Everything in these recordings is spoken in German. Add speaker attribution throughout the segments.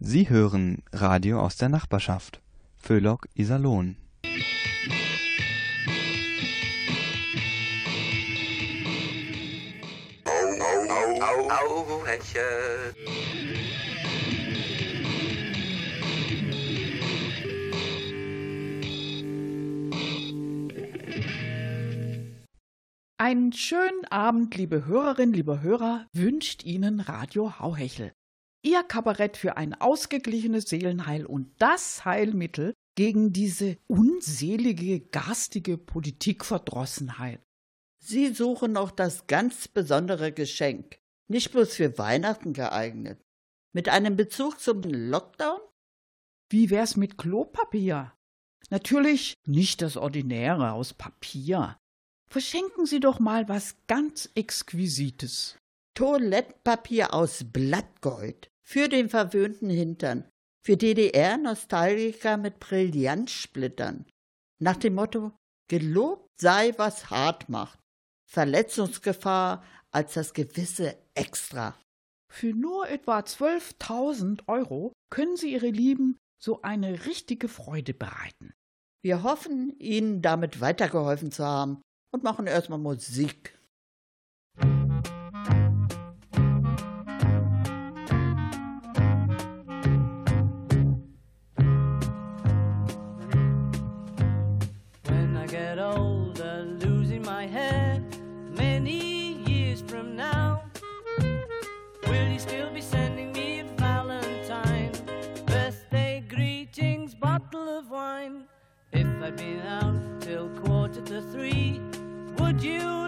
Speaker 1: Sie hören Radio aus der Nachbarschaft. Föhlock Iserlohn.
Speaker 2: Au, au, Hechel.
Speaker 3: Einen schönen Abend, liebe Hörerinnen, liebe Hörer, wünscht Ihnen Radio Hauhechel. Ihr Kabarett für ein ausgeglichenes Seelenheil und das Heilmittel gegen diese unselige, garstige Politikverdrossenheit.
Speaker 4: Sie suchen noch das ganz besondere Geschenk, nicht bloß für Weihnachten geeignet. Mit einem Bezug zum Lockdown?
Speaker 3: Wie wär's mit Klopapier? Natürlich nicht das Ordinäre aus Papier. Verschenken Sie doch mal was ganz Exquisites.
Speaker 4: Toilettpapier aus Blattgold. Für den verwöhnten Hintern. Für DDR-Nostalgiker mit Brillantsplittern. Nach dem Motto, gelobt sei, was hart macht. Verletzungsgefahr als das gewisse Extra.
Speaker 3: Für nur etwa 12.000 Euro können Sie Ihre Lieben so eine richtige Freude bereiten.
Speaker 4: Wir hoffen, Ihnen damit weitergeholfen zu haben und machen erstmal Musik.
Speaker 5: I'd out. Till quarter to three, would you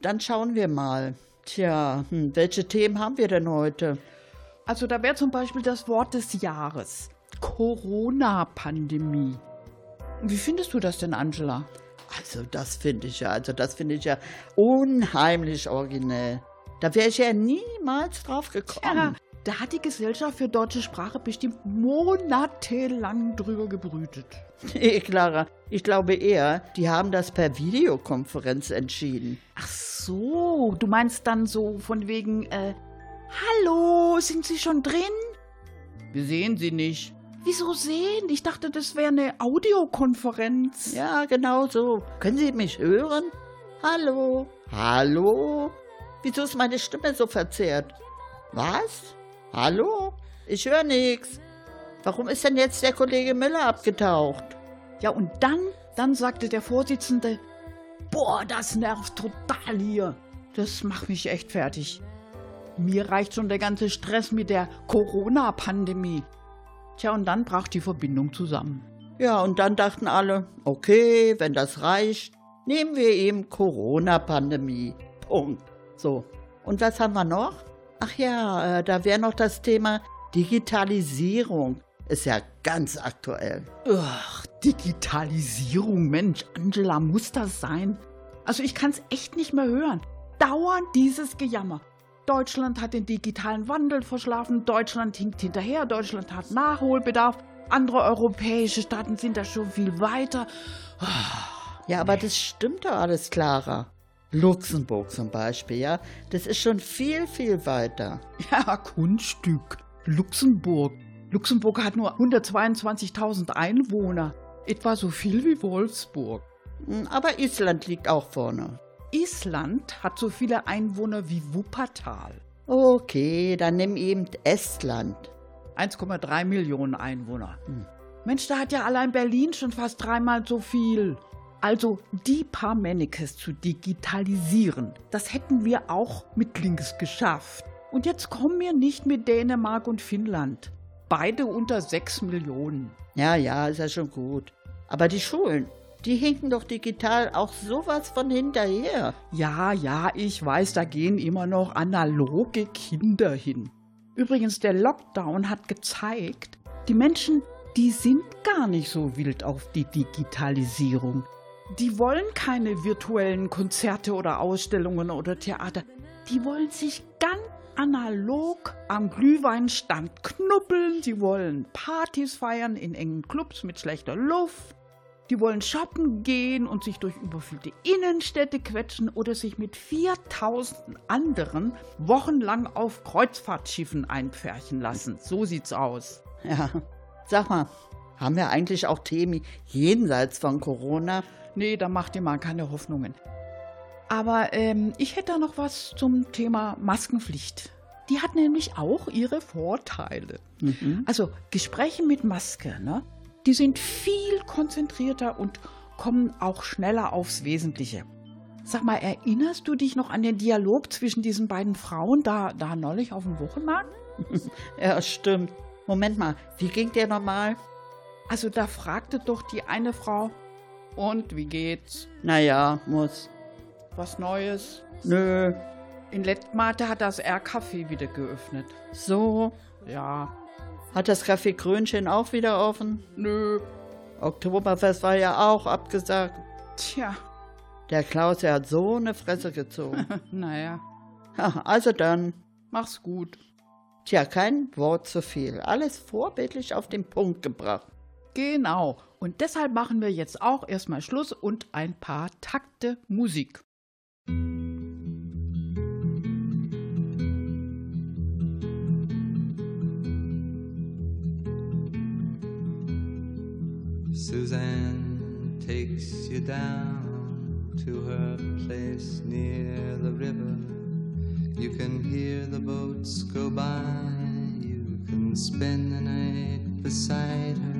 Speaker 4: dann schauen wir mal. Tja, hm, welche Themen haben wir denn heute?
Speaker 3: Also da wäre zum Beispiel das Wort des Jahres. Corona-Pandemie. Wie findest du das denn, Angela?
Speaker 4: Also, das finde ich ja, also das finde ich ja unheimlich originell. Da wäre ich ja niemals drauf gekommen.
Speaker 3: Ja, da hat die Gesellschaft für deutsche Sprache bestimmt monatelang drüber gebrütet.
Speaker 4: Nee, Clara, ich glaube eher, die haben das per Videokonferenz entschieden.
Speaker 3: Ach so, du meinst dann so von wegen, äh, hallo, sind Sie schon drin?
Speaker 4: Wir sehen sie nicht.
Speaker 3: Wieso sehen? Ich dachte, das wäre eine Audiokonferenz.
Speaker 4: Ja, genau so. Können Sie mich hören? Hallo? Hallo? Wieso ist meine Stimme so verzerrt? Was? Hallo? Ich höre nichts. Warum ist denn jetzt der Kollege Müller abgetaucht?
Speaker 3: Ja, und dann Dann sagte der Vorsitzende, boah, das nervt total hier. Das macht mich echt fertig. Mir reicht schon der ganze Stress mit der Corona-Pandemie. Tja, und dann brach die Verbindung zusammen.
Speaker 4: Ja, und dann dachten alle, okay, wenn das reicht, nehmen wir eben Corona-Pandemie. Punkt. So. Und was haben wir noch? Ach ja, äh, da wäre noch das Thema Digitalisierung. Ist ja ganz aktuell.
Speaker 3: Ach, Digitalisierung, Mensch, Angela, muss das sein? Also ich kann es echt nicht mehr hören. Dauernd dieses Gejammer. Deutschland hat den digitalen Wandel verschlafen, Deutschland hinkt hinterher, Deutschland hat Nachholbedarf, andere europäische Staaten sind da schon viel weiter.
Speaker 4: Ja, aber das stimmt doch alles, Clara. Luxemburg zum Beispiel, ja, das ist schon viel, viel weiter.
Speaker 3: Ja, Kunststück. Luxemburg. Luxemburg hat nur 122.000 Einwohner. Etwa so viel wie Wolfsburg.
Speaker 4: Hm, Aber Island liegt auch vorne.
Speaker 3: Island hat so viele Einwohner wie Wuppertal.
Speaker 4: Okay, dann nimm eben Estland.
Speaker 3: 1,3 Millionen Einwohner. Mensch, da hat ja allein Berlin schon fast dreimal so viel. Also die paar Mannekes zu digitalisieren, das hätten wir auch mit links geschafft. Und jetzt kommen wir nicht mit Dänemark und Finnland. Beide unter 6 Millionen.
Speaker 4: Ja, ja, ist ja schon gut. Aber die Schulen, die hinken doch digital auch sowas von hinterher.
Speaker 3: Ja, ja, ich weiß, da gehen immer noch analoge Kinder hin. Übrigens, der Lockdown hat gezeigt, die Menschen, die sind gar nicht so wild auf die Digitalisierung. Die wollen keine virtuellen Konzerte oder Ausstellungen oder Theater. Die wollen sich ganz analog am Glühweinstand knuppeln. Sie wollen Partys feiern in engen Clubs mit schlechter Luft. Die wollen shoppen gehen und sich durch überfüllte Innenstädte quetschen oder sich mit 4000 anderen wochenlang auf Kreuzfahrtschiffen einpferchen lassen. So sieht's aus.
Speaker 4: Ja, sag mal, haben wir eigentlich auch Themen jenseits von Corona?
Speaker 3: Nee, da macht ihr mal keine Hoffnungen. Aber ähm, ich hätte da noch was zum Thema Maskenpflicht. Die hat nämlich auch ihre Vorteile. Also Gespräche mit Maske, ne? Die sind viel konzentrierter und kommen auch schneller aufs Wesentliche. Sag mal, erinnerst du dich noch an den Dialog zwischen diesen beiden Frauen da, da neulich auf dem Wochenmarkt?
Speaker 4: Ja, stimmt. Moment mal, wie ging der nochmal?
Speaker 3: Also da fragte doch die eine Frau, und wie geht's?
Speaker 4: Naja, muss.
Speaker 3: Was Neues?
Speaker 4: Nö.
Speaker 3: In Lettmate hat das R-Café wieder geöffnet.
Speaker 4: So.
Speaker 3: Ja,
Speaker 4: Hat das Café Krönchen auch wieder offen?
Speaker 3: nö.
Speaker 4: Oktoberfest war ja auch abgesagt.
Speaker 3: Tja,
Speaker 4: Der Klaus, der hat so eine Fresse gezogen.
Speaker 3: naja,
Speaker 4: also dann.
Speaker 3: mach's gut.
Speaker 4: Tja, kein Wort zu viel. Alles vorbildlich auf den Punkt gebracht.
Speaker 3: Genau. Und deshalb machen wir jetzt auch erstmal Schluss und ein paar Takte Musik.
Speaker 6: Suzanne takes you down to her place near the river. You can hear the boats go by. You can spend the night beside her.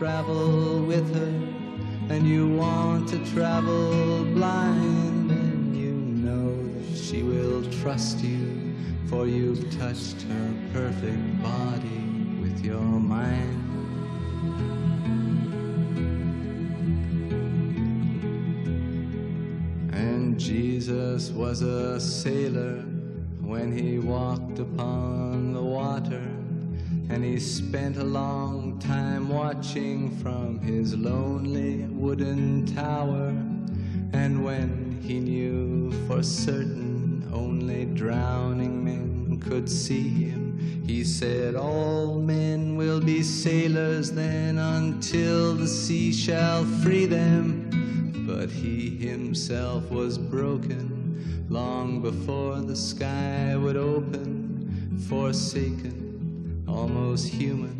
Speaker 6: travel with her, and you want to travel blind, and you know that she will trust you, for you've touched her perfect body with your mind. And Jesus was a sailor when he walked upon the water. And he spent a long time watching from his lonely wooden tower. And when he knew for certain only drowning men could see him. He said, All men will be sailors then until the sea shall free them. But he himself was broken long before the sky would open, forsaken, almost human.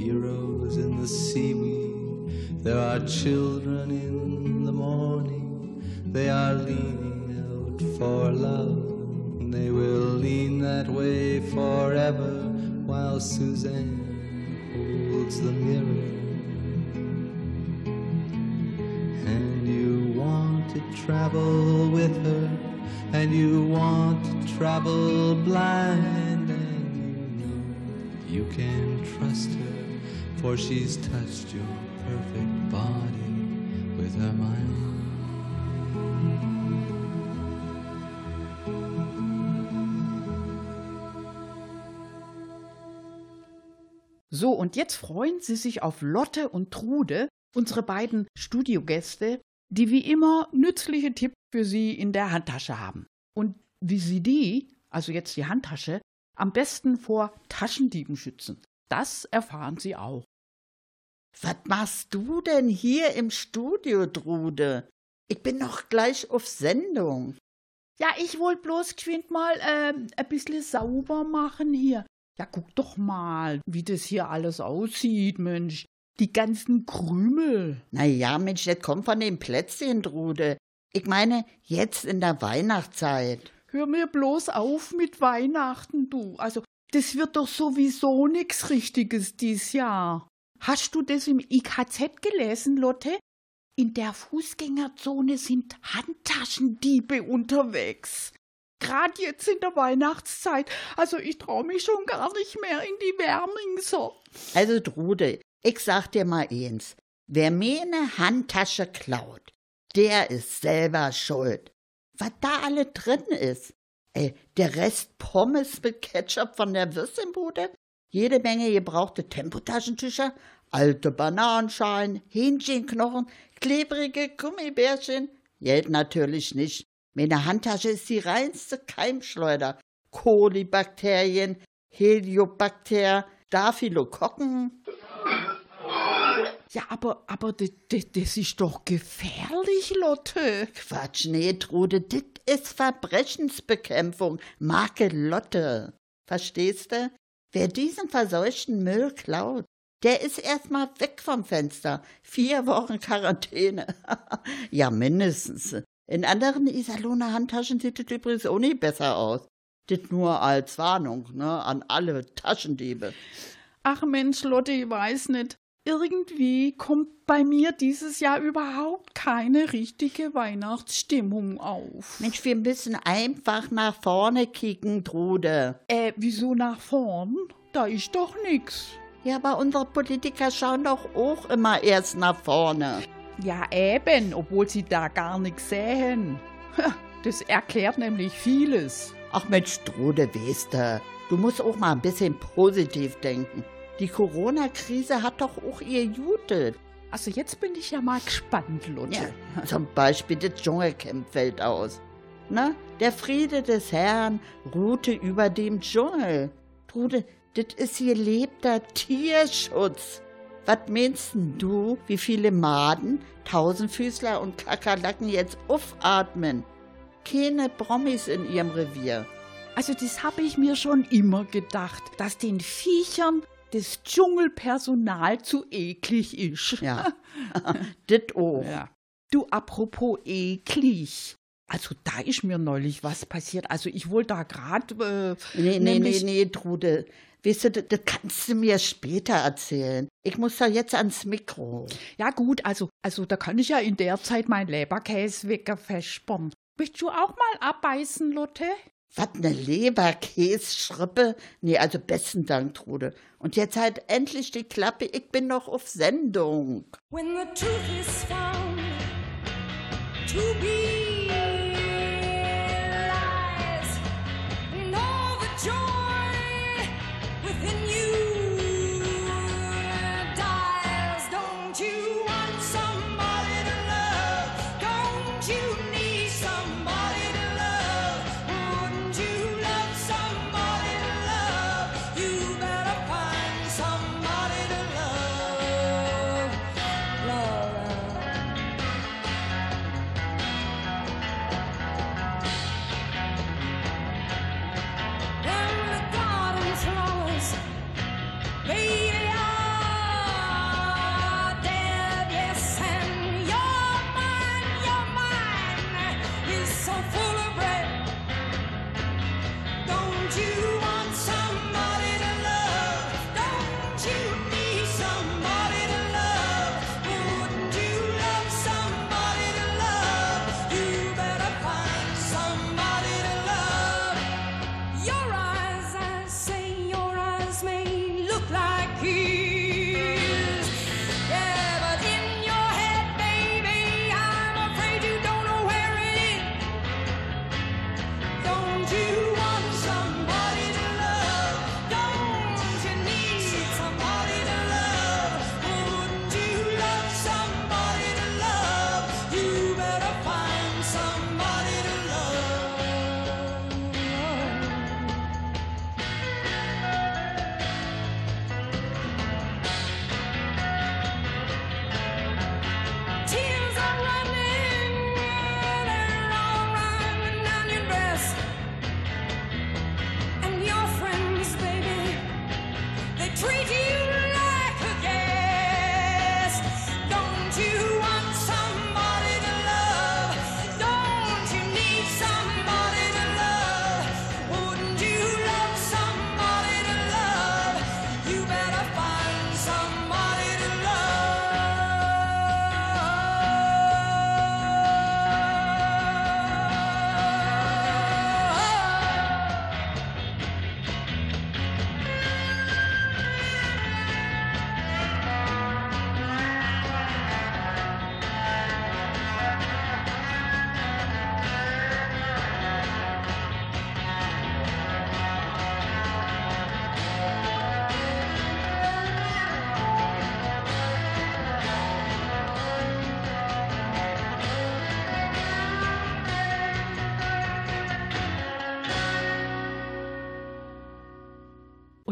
Speaker 6: heroes in the seaweed. There are children in the morning. They are leaning out for love. They will lean that way forever while Suzanne holds the mirror. And you want to travel with her, and you want to travel blind, and you know you can trust her, for she's touched your perfect body with her mind.
Speaker 3: So, und jetzt freuen Sie sich auf Lotte und Trude, unsere beiden Studiogäste, die wie immer nützliche Tipps für Sie in der Handtasche haben. Und wie Sie die, also jetzt die Handtasche, am besten vor Taschendieben schützen. Das erfahren Sie auch.
Speaker 4: Was machst du denn hier im Studio, Trude? Ich bin noch gleich auf Sendung.
Speaker 3: Ja, ich wollte bloß geschwind mal ähm, ein bisschen sauber machen hier. Ja, guck doch mal, wie das hier alles aussieht, Mensch. Die ganzen Krümel.
Speaker 4: Na ja, Mensch, das kommt von den Plätzchen, Trude. Ich meine, jetzt in der Weihnachtszeit.
Speaker 3: Hör mir bloß auf mit Weihnachten, du. Also, das wird doch sowieso nix Richtiges dies Jahr. Hast du das im IKZ gelesen, Lotte? In der Fußgängerzone sind Handtaschendiebe unterwegs. Gerade jetzt in der Weihnachtszeit. Also ich traue mich schon gar nicht mehr in die Wermingser.
Speaker 4: Also, Trude, ich sag dir mal eins. Wer mir eine Handtasche klaut, der ist selber schuld. Was da alle drin ist. Ey, der Rest Pommes mit Ketchup von der Würstchenbude, jede Menge gebrauchte Tempotaschentücher, alte Bananenschalen, Hähnchenknochen, klebrige Gummibärchen. Geld natürlich nicht. Meine Handtasche ist die reinste Keimschleuder. Kolibakterien, Heliobakter, Staphylokokken.
Speaker 3: Ja, aber, aber das, das, das ist doch gefährlich, Lotte.
Speaker 4: Quatsch, nee, Trude, das ist Verbrechensbekämpfung. Marke Lotte. Verstehst du? Wer diesen verseuchten Müll klaut, der ist erstmal weg vom Fenster. Vier Wochen Quarantäne. ja, mindestens. In anderen Iserlohner Handtaschen sieht es übrigens auch nicht besser aus. Das nur als Warnung, ne, an alle Taschendiebe.
Speaker 3: Ach Mensch, Lotte, ich weiß nicht. Irgendwie kommt bei mir dieses Jahr überhaupt keine richtige Weihnachtsstimmung auf.
Speaker 4: Mensch, wir müssen einfach nach vorne kicken, Trude.
Speaker 3: Äh, wieso nach vorn? Da ist doch nix.
Speaker 4: Ja, aber unsere Politiker schauen doch auch immer erst nach vorne.
Speaker 3: Ja, eben, obwohl sie da gar nichts sehen. Das erklärt nämlich vieles.
Speaker 4: Ach Mensch, Trude, weißt du, du musst auch mal ein bisschen positiv denken. Die Corona-Krise hat doch auch ihr Jute.
Speaker 3: Also jetzt bin ich ja mal gespannt, Lotte.
Speaker 4: Ja, zum Beispiel das Dschungelcamp fällt aus. Na, der Friede des Herrn ruhte über dem Dschungel. Trude, das ist hier lebter Tierschutz. Was meinst du, wie viele Maden, Tausendfüßler und Kakerlaken jetzt aufatmen? keine Promis in ihrem Revier.
Speaker 3: Also das habe ich mir schon immer gedacht, dass den Viechern das Dschungelpersonal zu eklig ist.
Speaker 4: Ja, dit auch.
Speaker 3: Ja. Du, apropos eklig. Also da ist mir neulich was passiert. Also ich wollte da gerade... Äh,
Speaker 4: Nee, nee, nee, nee, Trude. Weißt du, das, das kannst du mir später erzählen. Ich muss da jetzt ans Mikro.
Speaker 3: Ja gut, also, also da kann ich ja in der Zeit mein Leberkäse wegverspern. Möchtest du auch mal abbeißen, Lotte?
Speaker 4: Was, eine Leberkässchrippe? Nee, also besten Dank, Trude. Und jetzt halt endlich die Klappe, ich bin noch auf Sendung.
Speaker 7: When the truth is found to be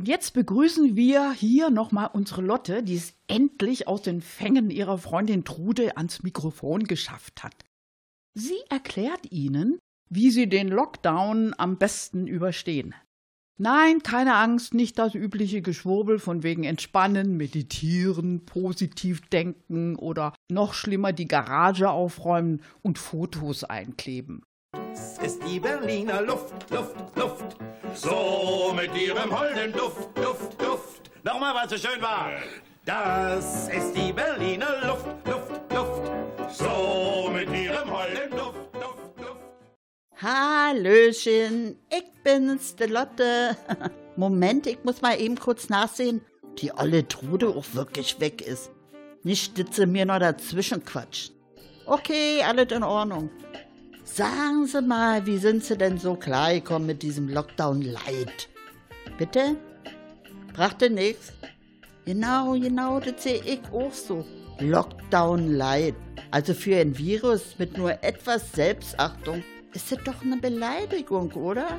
Speaker 3: jetzt begrüßen wir hier nochmal unsere Lotte, die es endlich aus den Fängen ihrer Freundin Trude ans Mikrofon geschafft hat. Sie erklärt Ihnen, wie Sie den Lockdown am besten überstehen. Nein, keine Angst, nicht das übliche Geschwurbel von wegen Entspannen, Meditieren, positiv denken oder noch schlimmer die Garage aufräumen und Fotos einkleben.
Speaker 2: Es ist die Berliner Luft, Luft, Luft. So mit ihrem holden Duft, Duft, Duft. Nochmal, was so schön war. Das ist die Berliner Luft, Luft, Luft. So mit ihrem holden Duft, Duft, Duft.
Speaker 4: Hallöchen, ich bin's, die Lotte. Moment, ich muss mal eben kurz nachsehen, die olle Trude auch wirklich weg ist. Nicht, dass sie mir noch dazwischen quatscht. Okay, alles in Ordnung. Sagen Sie mal, wie sind Sie denn so klargekommen mit diesem Lockdown Light? Bitte? Brachte nix? Genau, genau, das sehe ich auch so. Lockdown Light. Also für ein Virus mit nur etwas Selbstachtung ist das doch eine Beleidigung, oder?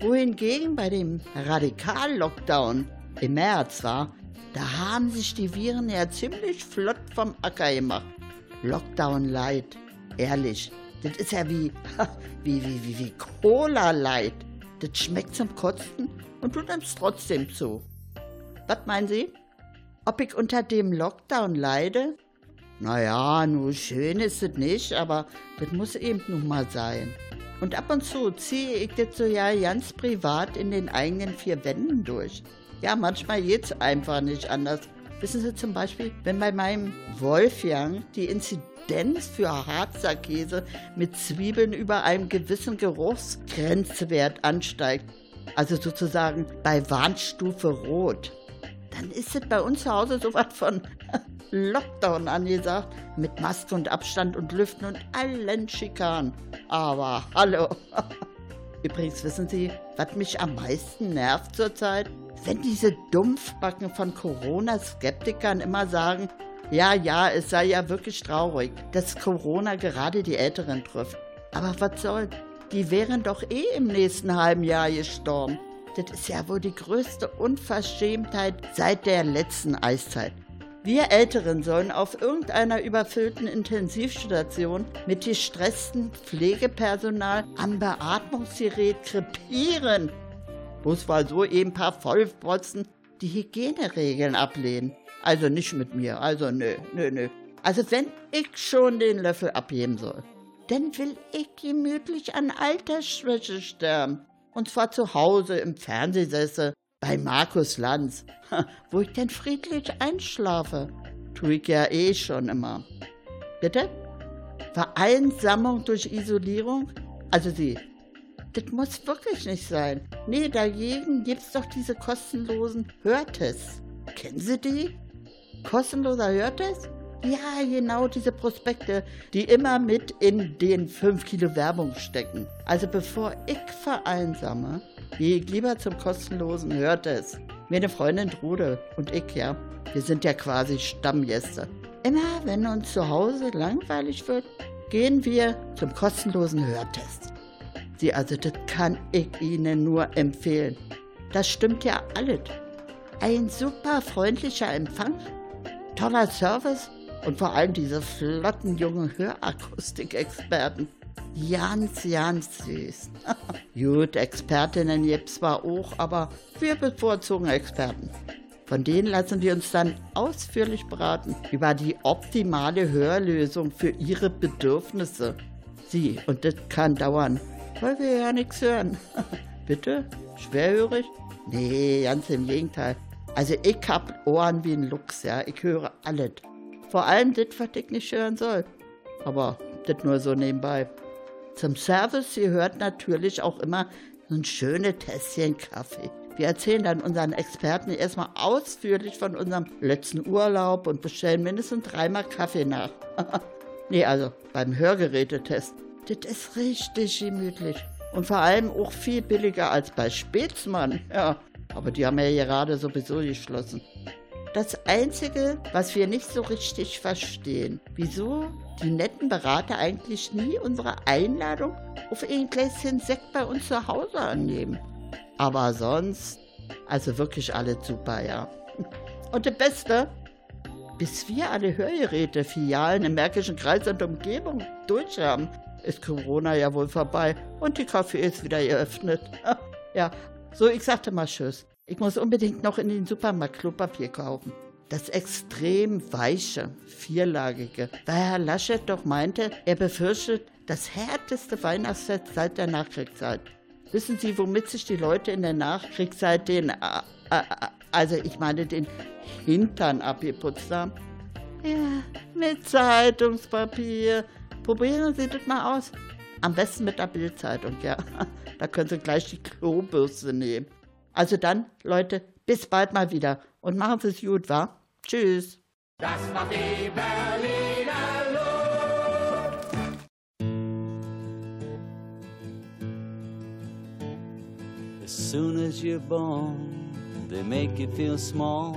Speaker 4: Wohingegen bei dem Radikal-Lockdown im März war, da haben sich die Viren ja ziemlich flott vom Acker gemacht. Lockdown Light. Ehrlich, Das ist ja wie, wie, wie, wie, wie Cola Light. Das schmeckt zum Kotzen und du nimmst trotzdem zu. Was meinen Sie? Ob ich unter dem Lockdown leide? Naja, nur schön ist es nicht, aber das muss eben nun mal sein. Und ab und zu ziehe ich das so ja ganz privat in den eigenen vier Wänden durch. Ja, manchmal geht's einfach nicht anders. Wissen Sie zum Beispiel, wenn bei meinem Wolfgang die Inzidenz für Harzer Käse mit Zwiebeln über einem gewissen Geruchsgrenzwert ansteigt, also sozusagen bei Warnstufe Rot, dann ist es bei uns zu Hause sowas von Lockdown angesagt, mit Maske und Abstand und Lüften und allen Schikanen. Aber hallo. Übrigens wissen Sie, was mich am meisten nervt zurzeit? Wenn diese Dumpfbacken von Corona-Skeptikern immer sagen, ja, ja, es sei ja wirklich traurig, dass Corona gerade die Älteren trifft. Aber was soll's? Die wären doch eh im nächsten halben Jahr gestorben. Das ist ja wohl die größte Unverschämtheit seit der letzten Eiszeit. Wir Älteren sollen auf irgendeiner überfüllten Intensivstation mit gestressten Pflegepersonal am Beatmungsgerät krepieren. Bloß weil so eben ein paar Vollprotzen die Hygieneregeln ablehnen. Also nicht mit mir, also nö, nö, nö. Also wenn ich schon den Löffel abheben soll, dann will ich gemütlich an Altersschwäche sterben. Und zwar zu Hause im Fernsehsessel bei Markus Lanz, wo ich denn friedlich einschlafe. Tue ich ja eh schon immer. Bitte? Vereinsamung durch Isolierung? Also Sie, das muss wirklich nicht sein. Nee, dagegen gibt's doch diese kostenlosen Hörtests. Kennen Sie die? Kostenloser Hörtest? Ja, genau diese Prospekte, die immer mit in den 5 Kilo Werbung stecken. Also bevor ich vereinsame, gehe ich lieber zum kostenlosen Hörtest. Meine Freundin Trude und ich, ja, wir sind ja quasi Stammgäste. Immer wenn uns zu Hause langweilig wird, gehen wir zum kostenlosen Hörtest. Sie, also das kann ich Ihnen nur empfehlen. Das stimmt ja alles. Ein super freundlicher Empfang, toller Service und vor allem diese flotten jungen Hörakustikexperten. Ganz, ganz süß. Gut, Expertinnen gibt's zwar auch, aber wir bevorzugen Experten. Von denen lassen wir uns dann ausführlich beraten über die optimale Hörlösung für ihre Bedürfnisse. Sie, und das kann dauern, weil wir ja nichts hören. Bitte? Schwerhörig? Nee, ganz im Gegenteil. Also ich hab Ohren wie ein Luchs, ja. Ich höre alles. Vor allem das, was ich nicht hören soll. Aber das nur so nebenbei. Zum Service gehört natürlich auch immer so ein schönes Tässchen Kaffee. Wir erzählen dann unseren Experten erstmal ausführlich von unserem letzten Urlaub und bestellen mindestens dreimal Kaffee nach. nee, also beim Hörgerätetest. Das ist richtig gemütlich. Und vor allem auch viel billiger als bei Spätzmann. Ja, aber die haben ja gerade sowieso geschlossen. Das Einzige, was wir nicht so richtig verstehen, wieso die netten Berater eigentlich nie unsere Einladung auf ein Gläschen Sekt bei uns zu Hause annehmen. Aber sonst, also wirklich alles super, ja. Und das Beste, bis wir alle Hörgeräte, Filialen im Märkischen Kreis und Umgebung durch haben, ist Corona ja wohl vorbei und die Café ist wieder geöffnet. ja, so, ich sagte mal Tschüss. Ich muss unbedingt noch in den Supermarkt Klopapier kaufen. Das extrem weiche, vierlagige, weil Herr Laschet doch meinte, er befürchtet das härteste Weihnachtsfest seit der Nachkriegszeit. Wissen Sie, womit sich die Leute in der Nachkriegszeit den, äh, äh, also ich meine den Hintern abgeputzt haben? Ja, mit Zeitungspapier. Probieren Sie das mal aus. Am besten mit der Bildzeitung, ja. Da können Sie gleich die Klobürste nehmen. Also dann, Leute, bis bald mal wieder. Und machen Sie es gut, wa? Tschüss.
Speaker 2: Das war die Berliner Luft.
Speaker 8: As soon as you're born, they make you feel small.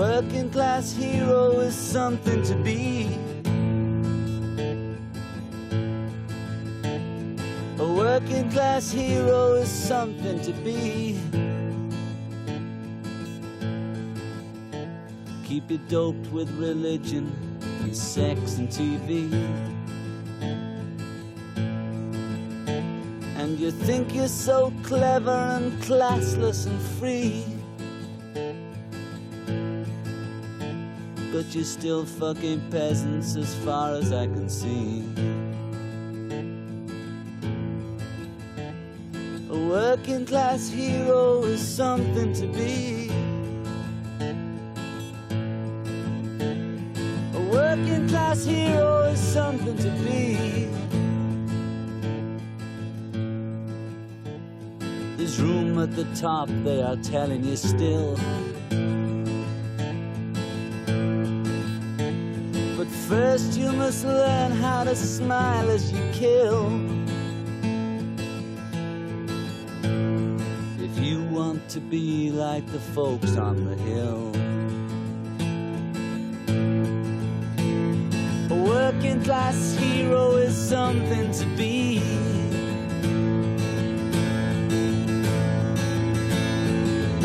Speaker 8: Working class hero is something to be. A working class hero is something to be. Keep it doped with religion and sex and TV. And you think you're so clever and classless and free. You're still fucking peasants as far as I can see. A working class hero is something to be. A working class hero is something to be. There's room at the top, they are telling you still. First, you must learn how to smile as you kill. If you want to be like the folks on the hill. A working class hero is something to be.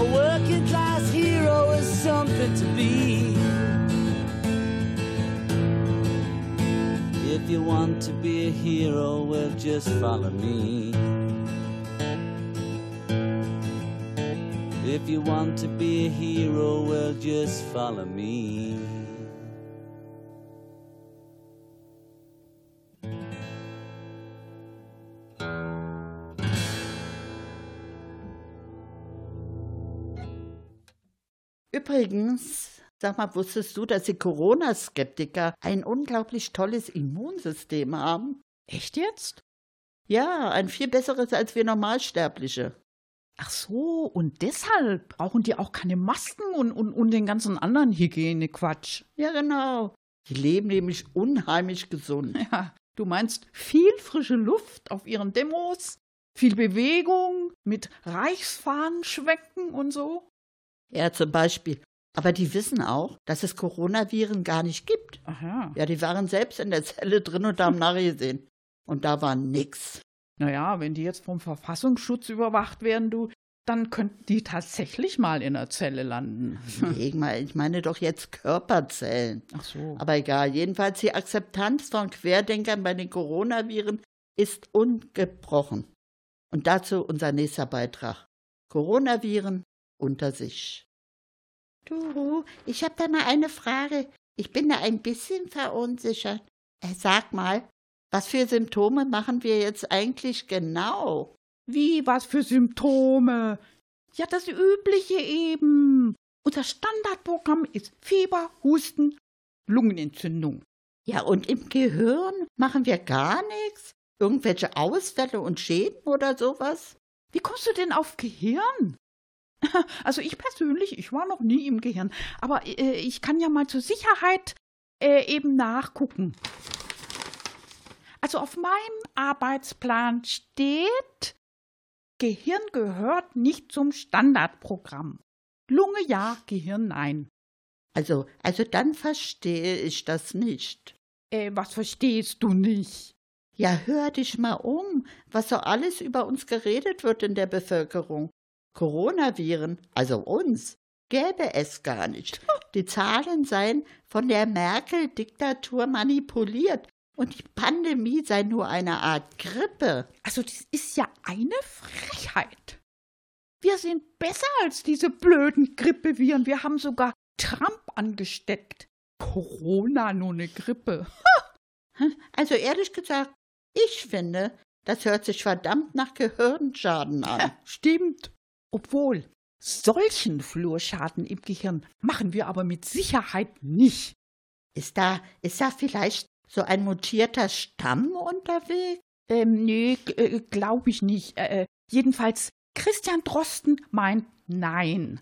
Speaker 8: A working class hero is something to be. If you want to be a hero, well, just follow me. If you want to be a hero, well, just follow me.
Speaker 4: Übrigens, sag mal, wusstest du, dass die Corona-Skeptiker ein unglaublich tolles Immunsystem haben?
Speaker 3: Echt jetzt?
Speaker 4: Ja, ein viel besseres als wir Normalsterbliche.
Speaker 3: Ach so, und deshalb brauchen die auch keine Masken und, und, und den ganzen anderen Hygienequatsch.
Speaker 4: Ja, genau. Die leben nämlich unheimlich gesund.
Speaker 3: Ja, du meinst viel frische Luft auf ihren Demos, viel Bewegung mit Reichsfahnen schwenken und so?
Speaker 4: Ja, zum Beispiel. Aber die wissen auch, dass es Coronaviren gar nicht gibt.
Speaker 3: Aha.
Speaker 4: Ja, die waren selbst in der Zelle drin und haben nachgesehen. Und da war nix.
Speaker 3: Naja, wenn die jetzt vom Verfassungsschutz überwacht werden, du, dann könnten die tatsächlich mal in der Zelle landen.
Speaker 4: Nee, ich meine- ich meine doch jetzt Körperzellen.
Speaker 3: Ach so.
Speaker 4: Aber egal, jedenfalls die Akzeptanz von Querdenkern bei den Coronaviren ist ungebrochen. Und dazu unser nächster Beitrag. Coronaviren unter sich. Du, ich habe da mal eine Frage. Ich bin da ein bisschen verunsichert. Äh, Sag mal, was für Symptome machen wir jetzt eigentlich genau?
Speaker 3: Wie, was für Symptome? Ja, das Übliche eben. Unser Standardprogramm ist Fieber, Husten, Lungenentzündung.
Speaker 4: Ja, und im Gehirn machen wir gar nichts? Irgendwelche Ausfälle und Schäden oder sowas?
Speaker 3: Wie kommst du denn auf Gehirn? Also ich persönlich, ich war noch nie im Gehirn, aber äh, ich kann ja mal zur Sicherheit äh, eben nachgucken. Also auf meinem Arbeitsplan steht Gehirn gehört nicht zum Standardprogramm. Lunge ja, Gehirn nein.
Speaker 4: Also, also dann verstehe ich das nicht.
Speaker 3: Äh, was verstehst du nicht?
Speaker 4: Ja, hör dich mal um, was so alles über uns geredet wird in der Bevölkerung. Coronaviren, also uns, gäbe es gar nicht. Die Zahlen seien von der Merkel-Diktatur manipuliert und die Pandemie sei nur eine Art Grippe.
Speaker 3: Also, das ist ja eine Frechheit. Wir sind besser als diese blöden Grippeviren. Wir haben sogar Trump angesteckt. Corona, nur eine Grippe.
Speaker 4: Also ehrlich gesagt, ich finde, das hört sich verdammt nach Gehirnschaden an.
Speaker 3: Stimmt. Obwohl, solchen Flurschaden im Gehirn machen wir aber mit Sicherheit nicht.
Speaker 4: Ist da, ist da vielleicht so ein mutierter Stamm unterwegs?
Speaker 3: Ähm, nee, äh, glaube ich nicht. Äh, äh, jedenfalls, Christian Drosten meint nein.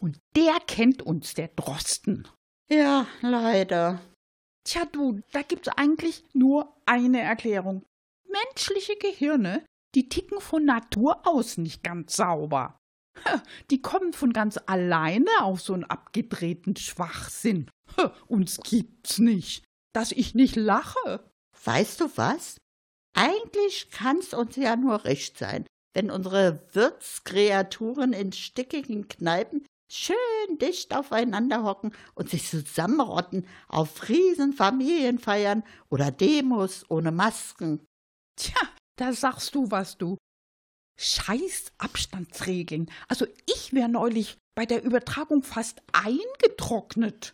Speaker 3: Und der kennt uns, der Drosten.
Speaker 4: Ja, leider.
Speaker 3: Tja, du, da gibt's eigentlich nur eine Erklärung. Menschliche Gehirne, die ticken von Natur aus nicht ganz sauber. Die kommen von ganz alleine auf so einen abgedrehten Schwachsinn. Uns gibt's nicht. Dass ich nicht lache.
Speaker 4: Weißt du was? Eigentlich kann's uns ja nur recht sein, wenn unsere Wirtskreaturen in stickigen Kneipen schön dicht aufeinander hocken und sich zusammenrotten auf Riesenfamilienfeiern oder Demos ohne Masken.
Speaker 3: Tja, da sagst du was, du. Scheiß Abstandsregeln. Also ich wäre neulich bei der Übertragung fast eingetrocknet.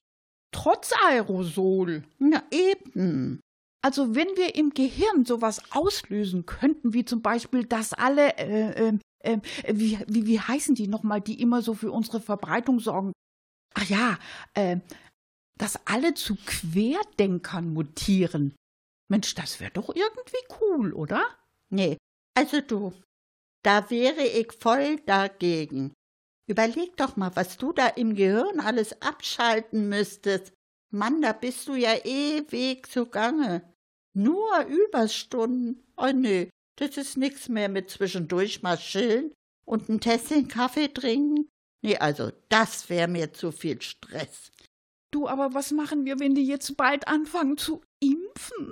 Speaker 3: Trotz Aerosol.
Speaker 4: Na eben.
Speaker 3: Also wenn wir im Gehirn sowas auslösen könnten, wie zum Beispiel, dass alle, äh, äh, äh, wie, wie, wie heißen die nochmal, die immer so für unsere Verbreitung sorgen? Ach ja, äh, dass alle zu Querdenkern mutieren. Mensch, das wäre doch irgendwie cool, oder?
Speaker 4: Nee, also du, da wäre ich voll dagegen. Überleg doch mal, was du da im Gehirn alles abschalten müsstest. Mann, da bist du ja ewig zugange. Nur Überstunden. Oh nee, das ist nix mehr mit zwischendurch mal chillen und ein Tässchen Kaffee trinken. Nee, also das wäre mir zu viel Stress.
Speaker 3: Du, aber was machen wir, wenn die jetzt bald anfangen zu impfen?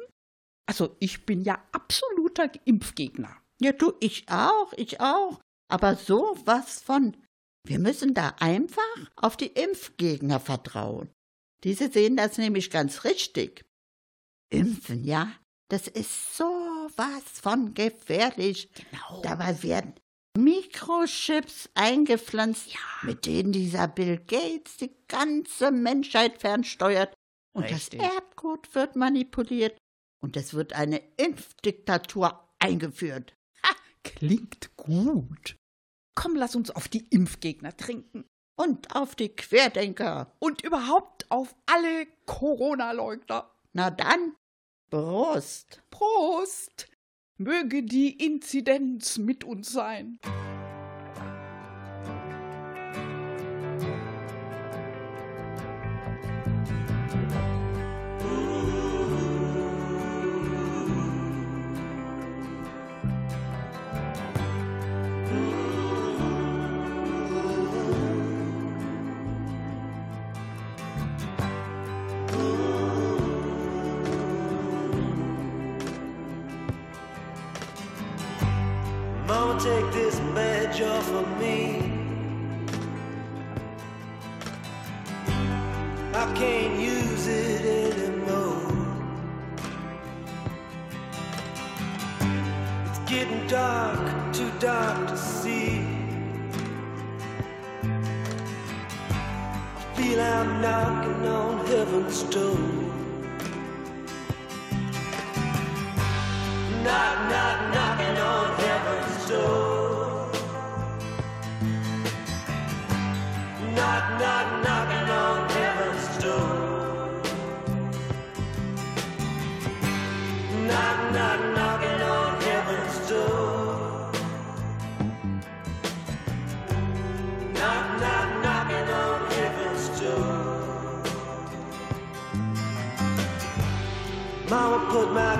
Speaker 3: Also ich bin ja absoluter Impfgegner.
Speaker 4: Ja, du, ich auch, ich auch. Aber so was von. Wir müssen da einfach auf die Impfgegner vertrauen. Diese sehen das nämlich ganz richtig. Impfen, ja, das ist so was von gefährlich.
Speaker 3: Genau.
Speaker 4: Dabei werden Mikrochips eingepflanzt, mit denen dieser Bill Gates die ganze Menschheit fernsteuert. Und
Speaker 3: Richtig.
Speaker 4: das Erbgut wird manipuliert und es wird eine Impfdiktatur eingeführt.
Speaker 3: Klingt gut. Komm, lass uns auf die Impfgegner trinken.
Speaker 4: Und auf die Querdenker.
Speaker 3: Und überhaupt auf alle Corona-Leugner.
Speaker 4: Na dann, Prost.
Speaker 3: Prost! Möge die Inzidenz mit uns sein.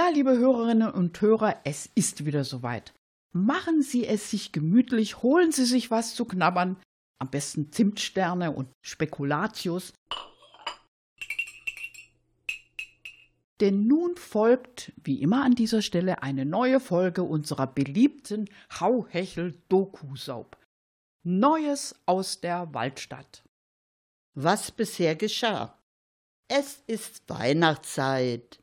Speaker 3: Ja, liebe Hörerinnen und Hörer, es ist wieder soweit. Machen Sie es sich gemütlich, holen Sie sich was zu knabbern, am besten Zimtsterne und Spekulatius. Denn nun folgt, wie immer an dieser Stelle, eine neue Folge unserer beliebten Hauhechel-Doku-Soap. Neues aus der Waldstadt.
Speaker 4: Was bisher geschah. Es ist Weihnachtszeit.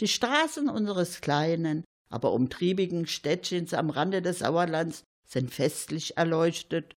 Speaker 4: Die Straßen unseres kleinen, aber umtriebigen Städtchens am Rande des Sauerlands sind festlich erleuchtet.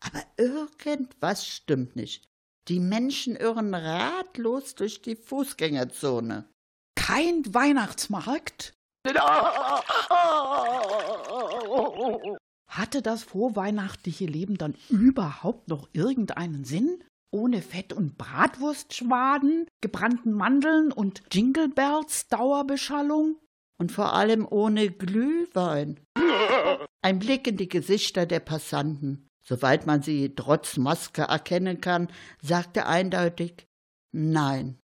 Speaker 4: Aber irgendwas stimmt nicht. Die Menschen irren ratlos durch die Fußgängerzone.
Speaker 3: Kein Weihnachtsmarkt? Hatte das vorweihnachtliche Leben dann überhaupt noch irgendeinen Sinn? Ohne Fett- und Bratwurstschwaden, gebrannten Mandeln und Jingle Bells Dauerbeschallung?
Speaker 4: Und vor allem ohne Glühwein. Ein Blick in die Gesichter der Passanten, soweit man sie trotz Maske erkennen kann, sagte eindeutig Nein,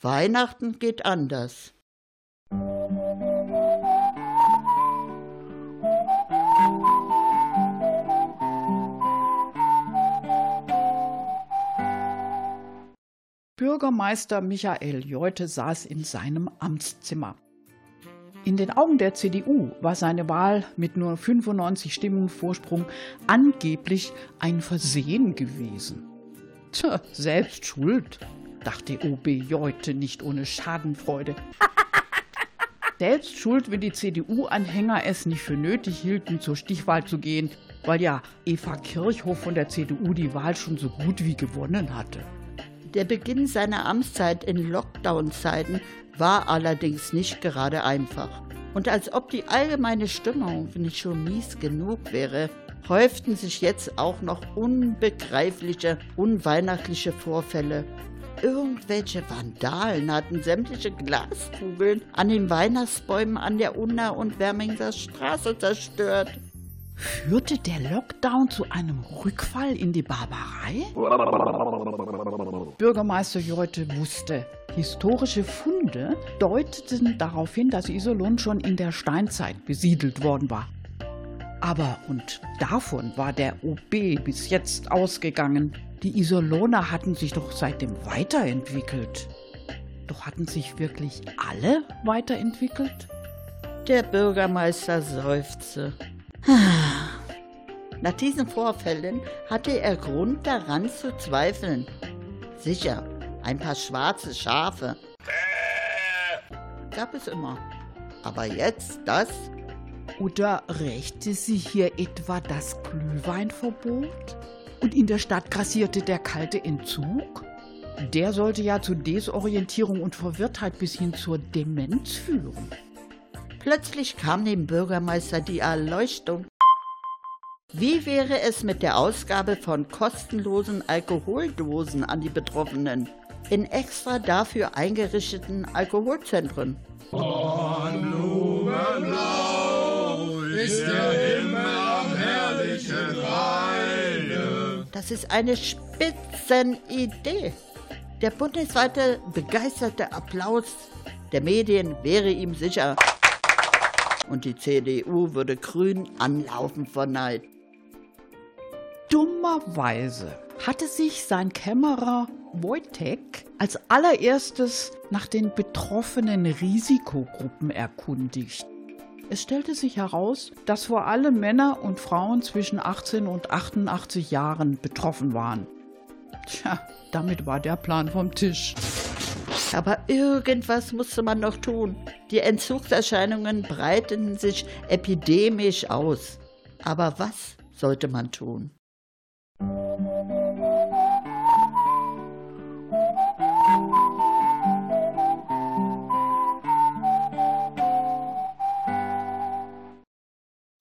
Speaker 4: Weihnachten geht anders.
Speaker 3: Bürgermeister Michael Jolte saß in seinem Amtszimmer. In den Augen der CDU war seine Wahl mit nur 95 Stimmen Vorsprung angeblich ein Versehen gewesen. Tja, selbst schuld, dachte OB Jolte nicht ohne Schadenfreude. Selbst schuld, wenn die CDU-Anhänger es nicht für nötig hielten, zur Stichwahl zu gehen, weil ja Eva Kirchhoff von der CDU die Wahl schon so gut wie gewonnen hatte.
Speaker 4: Der Beginn seiner Amtszeit in Lockdown-Zeiten war allerdings nicht gerade einfach. Und als ob die allgemeine Stimmung nicht schon mies genug wäre, häuften sich jetzt auch noch unbegreifliche, unweihnachtliche Vorfälle. Irgendwelche Vandalen hatten sämtliche Glaskugeln an den Weihnachtsbäumen an der Unna- und Wermingser Straße zerstört.
Speaker 3: Führte der Lockdown zu einem Rückfall in die Barbarei? Bürgermeister Jolte wusste, historische Funde deuteten darauf hin, dass Iserlohn schon in der Steinzeit besiedelt worden war. Aber und davon war der OB bis jetzt ausgegangen. Die Iserlohner hatten sich doch seitdem weiterentwickelt. Doch hatten sich wirklich alle weiterentwickelt?
Speaker 4: Der Bürgermeister seufzte. Nach diesen Vorfällen hatte er Grund daran zu zweifeln. Sicher, ein paar schwarze Schafe. Gab es immer. Aber jetzt das?
Speaker 3: Oder rächte sich hier etwa das Glühweinverbot? Und in der Stadt grassierte der kalte Entzug? Der sollte ja zu Desorientierung und Verwirrtheit bis hin zur Demenz führen.
Speaker 4: Plötzlich kam dem Bürgermeister die Erleuchtung. Wie wäre es mit der Ausgabe von kostenlosen Alkoholdosen an die Betroffenen in extra dafür eingerichteten Alkoholzentren? Das ist eine Spitzenidee. Der bundesweite begeisterte Applaus der Medien wäre ihm sicher. Und die CDU würde grün anlaufen vor Neid.
Speaker 3: Dummerweise hatte sich sein Kämmerer
Speaker 9: Wojtek als allererstes nach den betroffenen Risikogruppen erkundigt. Es stellte sich heraus, dass vor allem Männer und Frauen zwischen 18 und 88 Jahren betroffen waren. Tja, damit war der Plan vom Tisch.
Speaker 4: Aber irgendwas musste man noch tun. Die Entzugserscheinungen breiteten sich epidemisch aus. Aber was sollte man tun?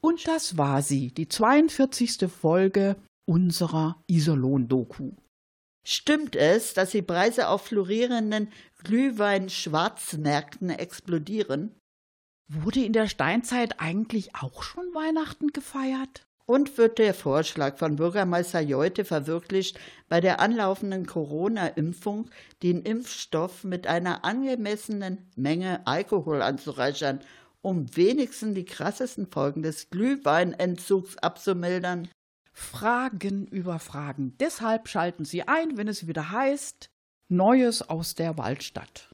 Speaker 9: Und das war sie, die 42. Folge unserer Isolon-Doku.
Speaker 4: Stimmt es, dass die Preise auf florierenden Glühwein-Schwarzmärkten explodieren?
Speaker 9: Wurde in der Steinzeit eigentlich auch schon Weihnachten gefeiert?
Speaker 4: Und wird der Vorschlag von Bürgermeister Jeute verwirklicht, bei der anlaufenden Corona-Impfung den Impfstoff mit einer angemessenen Menge Alkohol anzureichern, um wenigstens die krassesten Folgen des Glühweinentzugs abzumildern?
Speaker 9: Fragen über Fragen. Deshalb schalten Sie ein, wenn es wieder heißt Neues aus der Waldstadt.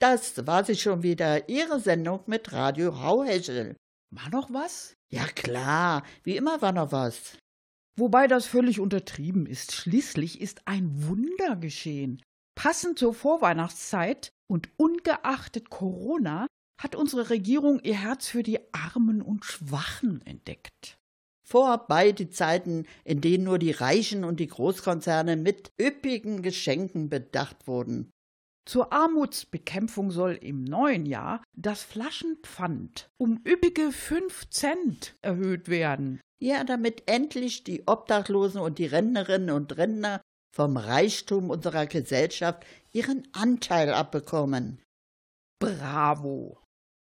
Speaker 4: Das war sie schon wieder, Ihre Sendung mit Radio Hauhechel.
Speaker 9: War noch was?
Speaker 4: Ja klar, wie immer war noch was.
Speaker 3: Wobei das völlig untertrieben ist. Schließlich ist ein Wunder geschehen. Passend zur Vorweihnachtszeit und ungeachtet Corona hat unsere Regierung ihr Herz für die Armen und Schwachen entdeckt.
Speaker 4: Vorbei die Zeiten, in denen nur die Reichen und die Großkonzerne mit üppigen Geschenken bedacht wurden.
Speaker 3: Zur Armutsbekämpfung soll im neuen Jahr das Flaschenpfand um üppige 5 Cent erhöht werden.
Speaker 4: Ja, damit endlich die Obdachlosen und die Rentnerinnen und Rentner vom Reichtum unserer Gesellschaft ihren Anteil abbekommen.
Speaker 3: Bravo!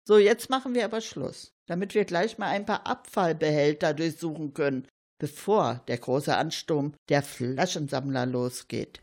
Speaker 4: So, jetzt machen wir aber Schluss, damit wir gleich mal ein paar Abfallbehälter durchsuchen können, bevor der große Ansturm der Flaschensammler losgeht.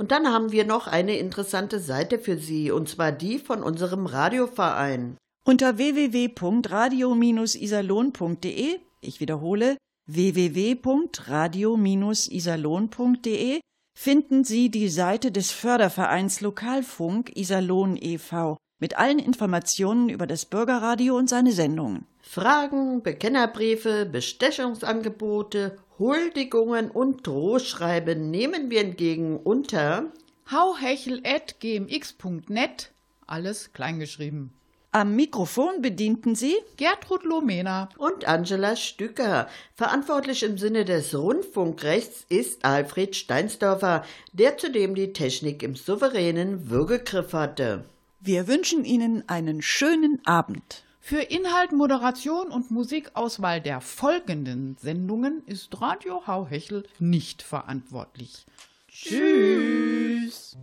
Speaker 4: Und dann haben wir noch eine interessante Seite für Sie, und zwar die von unserem Radioverein.
Speaker 10: Unter www.radio-iserlohn.de, ich wiederhole, www.radio-iserlohn.de finden Sie die Seite des Fördervereins Lokalfunk Iserlohn e.V. mit allen Informationen über das Bürgerradio und seine Sendungen.
Speaker 4: Fragen, Bekennerbriefe, Bestechungsangebote, Huldigungen und Drohschreiben nehmen wir entgegen unter
Speaker 3: hauhechel.gmx.net, alles kleingeschrieben.
Speaker 10: Am Mikrofon bedienten Sie
Speaker 3: Gertrud Lomena
Speaker 4: und Angela Stücker. Verantwortlich im Sinne des Rundfunkrechts ist Alfred Steinsdorfer, der zudem die Technik im souveränen Würgegriff hatte.
Speaker 10: Wir wünschen Ihnen einen schönen Abend.
Speaker 3: Für Inhalt, Moderation und Musikauswahl der folgenden Sendungen ist Radio Hauhechel nicht verantwortlich. Tschüss!